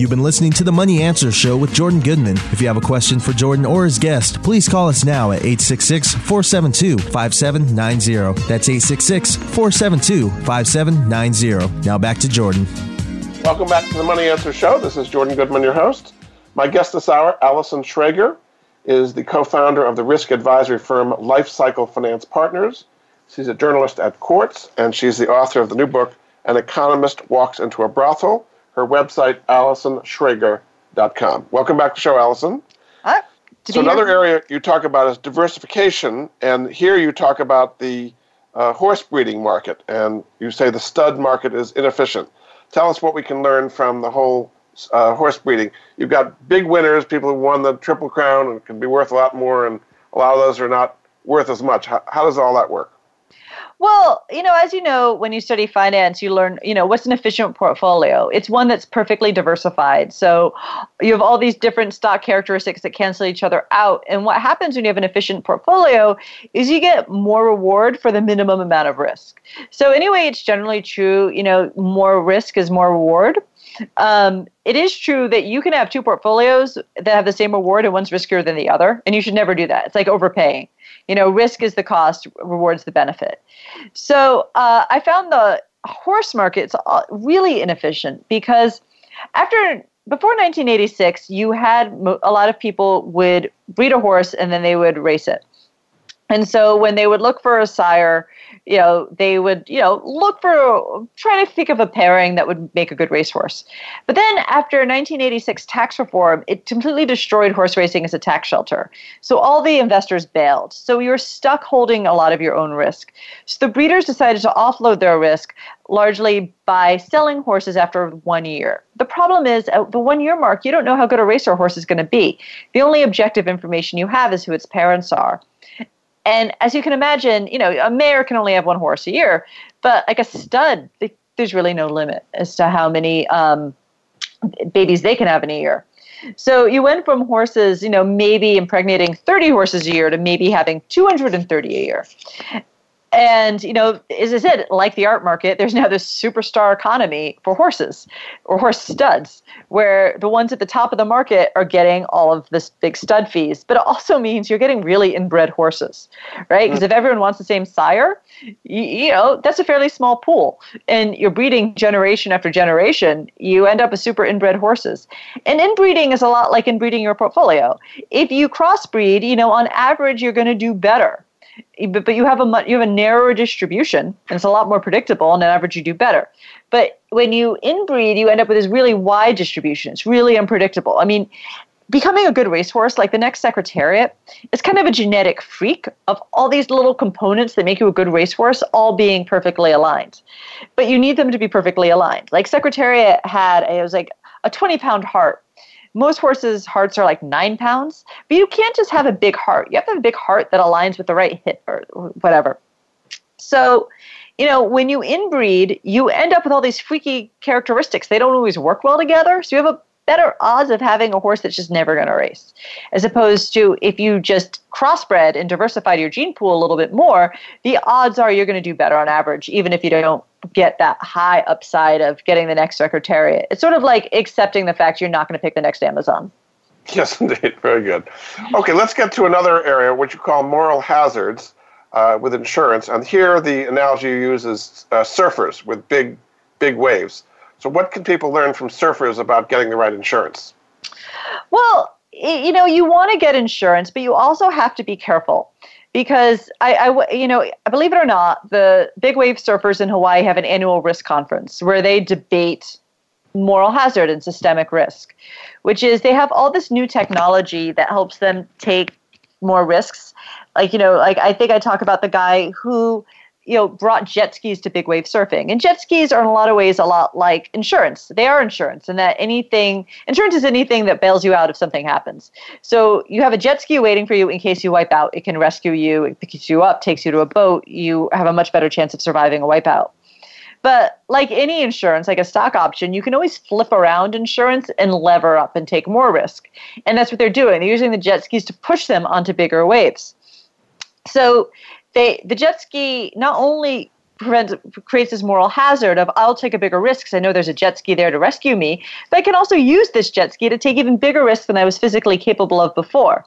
You've been listening to the Money Answer Show with Jordan Goodman. If you have a question for Jordan or his guest, please call us now at 866 472 5790. That's 866 472 5790. Now back to Jordan. Welcome back to the Money Answer Show. This is Jordan Goodman, your host. My guest this hour, Allison Schrager, is the co founder of the risk advisory firm Life Cycle Finance Partners. She's a journalist at Quartz, and she's the author of the new book, An Economist Walks into a Brothel her website, AllisonSchrager.com. Welcome back to the show, Allison. So another area you talk about is diversification, and here you talk about the uh, horse breeding market, and you say the stud market is inefficient. Tell us what we can learn from the whole uh, horse breeding. You've got big winners, people who won the Triple Crown and can be worth a lot more, and a lot of those are not worth as much. How, how does all that work? Well, you know, as you know, when you study finance, you learn, you know, what's an efficient portfolio? It's one that's perfectly diversified. So you have all these different stock characteristics that cancel each other out. And what happens when you have an efficient portfolio is you get more reward for the minimum amount of risk. So, anyway, it's generally true, you know, more risk is more reward. Um, it is true that you can have two portfolios that have the same reward and one's riskier than the other, and you should never do that. It's like overpaying. You know, risk is the cost, rewards the benefit. So uh, I found the horse markets really inefficient because after before 1986, you had a lot of people would breed a horse and then they would race it. And so when they would look for a sire, you know, they would, you know, look for, try to think of a pairing that would make a good racehorse. But then after 1986 tax reform, it completely destroyed horse racing as a tax shelter. So all the investors bailed. So you're stuck holding a lot of your own risk. So the breeders decided to offload their risk largely by selling horses after one year. The problem is at the one year mark, you don't know how good a racer horse is going to be. The only objective information you have is who its parents are. And as you can imagine, you know, a mare can only have one horse a year, but like a stud, there's really no limit as to how many um, babies they can have in a year. So you went from horses, you know, maybe impregnating 30 horses a year to maybe having 230 a year. And, you know, as I said, like the art market, there's now this superstar economy for horses or horse studs, where the ones at the top of the market are getting all of this big stud fees. But it also means you're getting really inbred horses, right? Because mm. if everyone wants the same sire, you, you, know, that's a fairly small pool. And you're breeding generation after generation, you end up with super inbred horses. And inbreeding is a lot like inbreeding your portfolio. If you crossbreed, you know, on average, you're going to do better but, but you have a you have a narrower distribution and it's a lot more predictable and on average you do better. But when you inbreed you end up with this really wide distribution. It's really unpredictable. I mean becoming a good racehorse like the next secretariat is kind of a genetic freak of all these little components that make you a good racehorse all being perfectly aligned. But you need them to be perfectly aligned. Like secretariat had a, it was like a 20 pound heart most horses' hearts are like nine pounds, but you can't just have a big heart. You have to have a big heart that aligns with the right hip or whatever. So, you know, when you inbreed, you end up with all these freaky characteristics. They don't always work well together. So you have a better odds of having a horse that's just never going to race. As opposed to if you just crossbred and diversified your gene pool a little bit more, the odds are you're going to do better on average, even if you don't get that high upside of getting the next secretariat. It's sort of like accepting the fact you're not going to pick the next Amazon. Yes, indeed. Very good. Okay, let's get to another area, which you call moral hazards uh, with insurance. And here, the analogy you use is uh, surfers with big, big waves. So, what can people learn from surfers about getting the right insurance? Well, you know, you want to get insurance, but you also have to be careful because I, I, you know, believe it or not, the big wave surfers in Hawaii have an annual risk conference where they debate moral hazard and systemic risk, which is they have all this new technology that helps them take more risks. Like, you know, like I think I talk about the guy who you know, brought jet skis to big wave surfing. And jet skis are in a lot of ways a lot like insurance. They are insurance, and that anything, insurance is anything that bails you out if something happens. So you have a jet ski waiting for you in case you wipe out. It can rescue you, it picks you up, takes you to a boat. You have a much better chance of surviving a wipeout. But like any insurance, like a stock option, you can always flip around insurance and lever up and take more risk. And that's what they're doing. They're using the jet skis to push them onto bigger waves. So they the jet ski not only prevents creates this moral hazard of I'll take a bigger risk because I know there's a jet ski there to rescue me, but I can also use this jet ski to take even bigger risks than I was physically capable of before.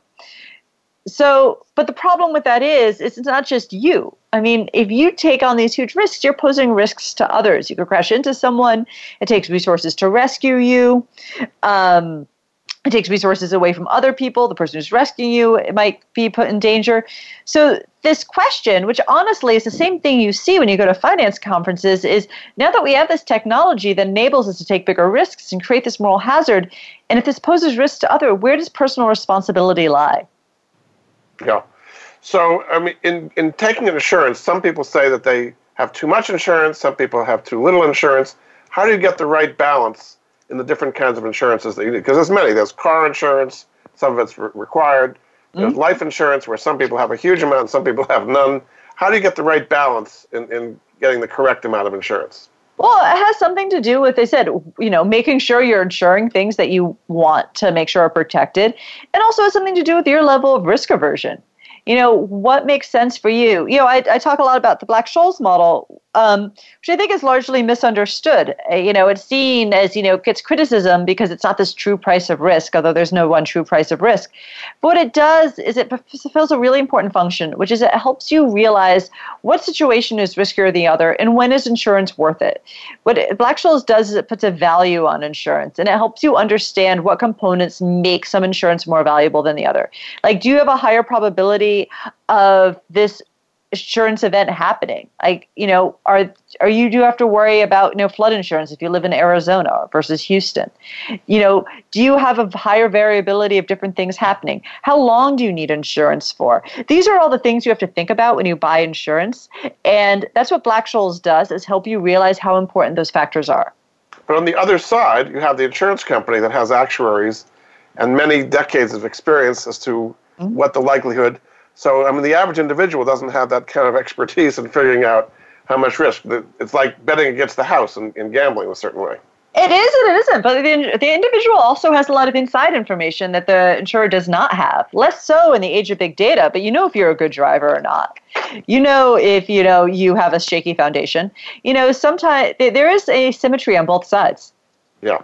So, but the problem with that is, it's not just you. I mean, if you take on these huge risks, you're posing risks to others. You could crash into someone. It takes resources to rescue you. Um, it takes resources away from other people. The person who's rescuing you it might be put in danger. So this question which honestly is the same thing you see when you go to finance conferences is now that we have this technology that enables us to take bigger risks and create this moral hazard and if this poses risks to other where does personal responsibility lie? Yeah. So i mean in, in taking an insurance some people say that they have too much insurance some people have too little insurance. How do you get the right balance in the different kinds of insurances that you need. Because there's many. There's car insurance, some of it's re- required. There's mm-hmm. life insurance where some people have a huge amount, some people have none. How do you get the right balance in, in getting the correct amount of insurance? Well, it has something to do with, they said, you know, making sure you're insuring things that you want to make sure are protected. And also has something to do with your level of risk aversion. You know, what makes sense for you? You know, I, I talk a lot about the Black Scholes model um, which I think is largely misunderstood. Uh, you know, it's seen as, you know, gets criticism because it's not this true price of risk, although there's no one true price of risk. But what it does is it fulfills a really important function, which is it helps you realize what situation is riskier than the other and when is insurance worth it. What Black Scholes does is it puts a value on insurance and it helps you understand what components make some insurance more valuable than the other. Like, do you have a higher probability of this insurance event happening? Like you know are are you do you have to worry about you know flood insurance if you live in arizona versus houston? You know do you have a higher variability of different things happening? How long do you need insurance for? These are all the things you have to think about when you buy insurance. And that's what black scholes does is help you realize how important those factors are. But on the other side you have the insurance company that has actuaries and many decades of experience as to mm-hmm. what the likelihood so, I mean, the average individual doesn't have that kind of expertise in figuring out how much risk. It's like betting against the house and, in gambling a certain way. It is and it isn't, but the, the individual also has a lot of inside information that the insurer does not have. Less so in the age of big data, but you know if you're a good driver or not. You know if you know you have a shaky foundation. You know sometimes there is a symmetry on both sides. Yeah.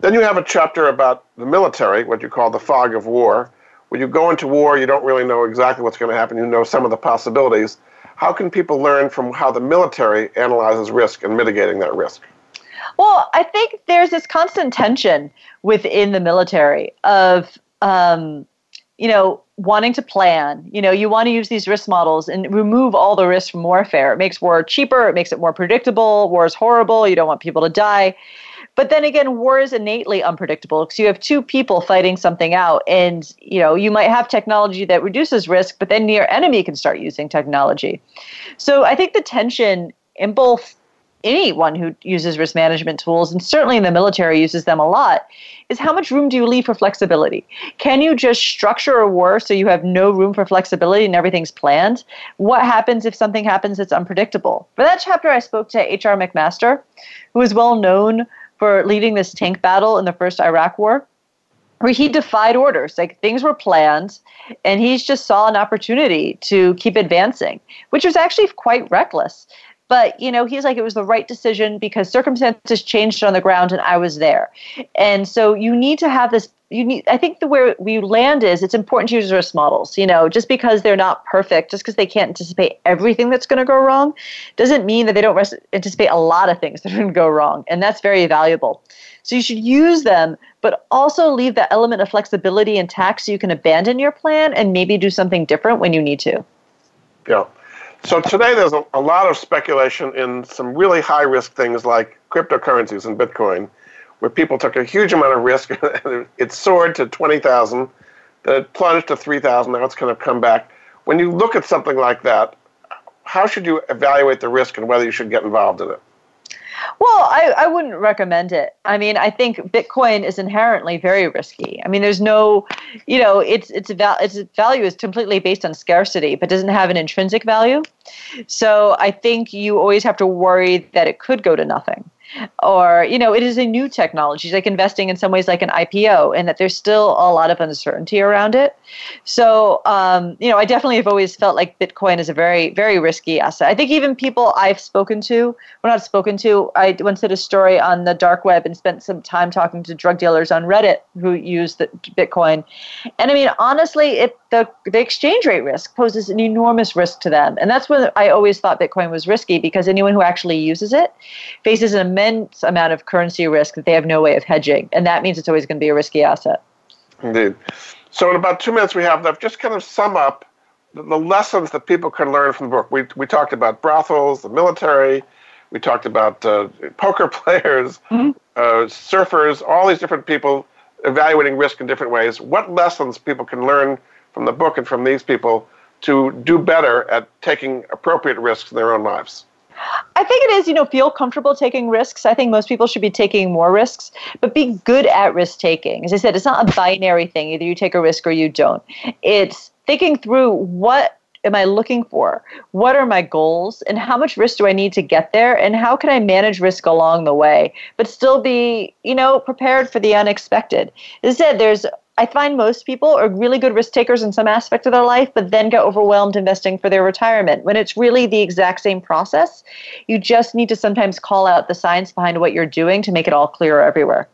Then you have a chapter about the military, what you call the fog of war, when you go into war, you don't really know exactly what's going to happen. You know some of the possibilities. How can people learn from how the military analyzes risk and mitigating that risk? Well, I think there's this constant tension within the military of, um, you know, wanting to plan. You know, you want to use these risk models and remove all the risk from warfare. It makes war cheaper. It makes it more predictable. War is horrible. You don't want people to die. But then again, war is innately unpredictable because you have two people fighting something out, and you know you might have technology that reduces risk, but then your enemy can start using technology. So I think the tension in both anyone who uses risk management tools, and certainly in the military uses them a lot, is how much room do you leave for flexibility? Can you just structure a war so you have no room for flexibility and everything's planned? What happens if something happens that's unpredictable? For that chapter, I spoke to H.R. McMaster, who is well known for leading this tank battle in the first Iraq war, where he defied orders. Like things were planned, and he just saw an opportunity to keep advancing, which was actually quite reckless. But you know, he's like it was the right decision because circumstances changed on the ground, and I was there. And so you need to have this you need i think the where we land is it's important to use risk models you know just because they're not perfect just because they can't anticipate everything that's going to go wrong doesn't mean that they don't res- anticipate a lot of things that are going to go wrong and that's very valuable. So you should use them but also leave that element of flexibility intact so you can abandon your plan and maybe do something different when you need to. Yeah so today there's a, a lot of speculation in some really high risk things like cryptocurrencies and bitcoin where people took a huge amount of risk. it soared to 20,000, then it plunged to 3,000. Now it's kind of come back. When you look at something like that, how should you evaluate the risk and whether you should get involved in it? Well, I, I wouldn't recommend it. I mean, I think Bitcoin is inherently very risky. I mean, there's no, you know, its its val- its value is completely based on scarcity, but doesn't have an intrinsic value. So I think you always have to worry that it could go to nothing or you know it is a new technology it's like investing in some ways like an ipo and that there's still a lot of uncertainty around it. So um, you know i definitely have always felt like bitcoin is a very very risky asset. I think even people i've spoken to well not spoken to i once did a story on the dark web and spent some time talking to drug dealers on reddit who use the bitcoin. And i mean honestly it the, the exchange rate risk poses an enormous risk to them. And that's when I always thought Bitcoin was risky because anyone who actually uses it faces an immense amount of currency risk that they have no way of hedging. And that means it's always going to be a risky asset. Indeed. So, in about two minutes we have left, just kind of sum up the, the lessons that people can learn from the book. We, we talked about brothels, the military, we talked about uh, poker players, mm-hmm. uh, surfers, all these different people evaluating risk in different ways. What lessons people can learn from the book and from these people to do better at taking appropriate risks in their own lives? I think it is, you know, feel comfortable taking risks. I think most people should be taking more risks, but be good at risk taking. As I said, it's not a binary thing. Either you take a risk or you don't. It's thinking through what am I looking for? What are my goals? And how much risk do I need to get there? And how can I manage risk along the way, but still be, you know, prepared for the unexpected? As I said, there's I find most people are really good risk takers in some aspect of their life, but then get overwhelmed investing for their retirement when it's really the exact same process. You just need to sometimes call out the science behind what you're doing to make it all clear everywhere.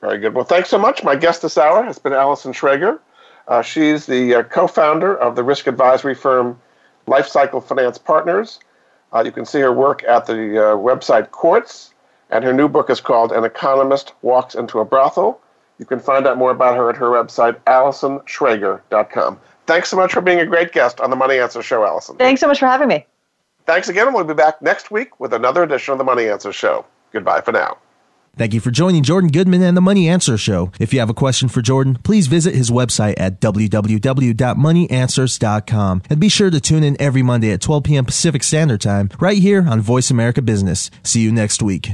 Very good. Well, thanks so much. My guest this hour has been Allison Schrager. Uh, she's the uh, co founder of the risk advisory firm Lifecycle Finance Partners. Uh, you can see her work at the uh, website Quartz, and her new book is called An Economist Walks into a Brothel. You can find out more about her at her website, AllisonSchrager.com. Thanks so much for being a great guest on the Money Answer Show, Allison. Thanks so much for having me. Thanks again, and we'll be back next week with another edition of the Money Answer Show. Goodbye for now. Thank you for joining Jordan Goodman and the Money Answer Show. If you have a question for Jordan, please visit his website at www.moneyanswers.com and be sure to tune in every Monday at 12 p.m. Pacific Standard Time right here on Voice America Business. See you next week.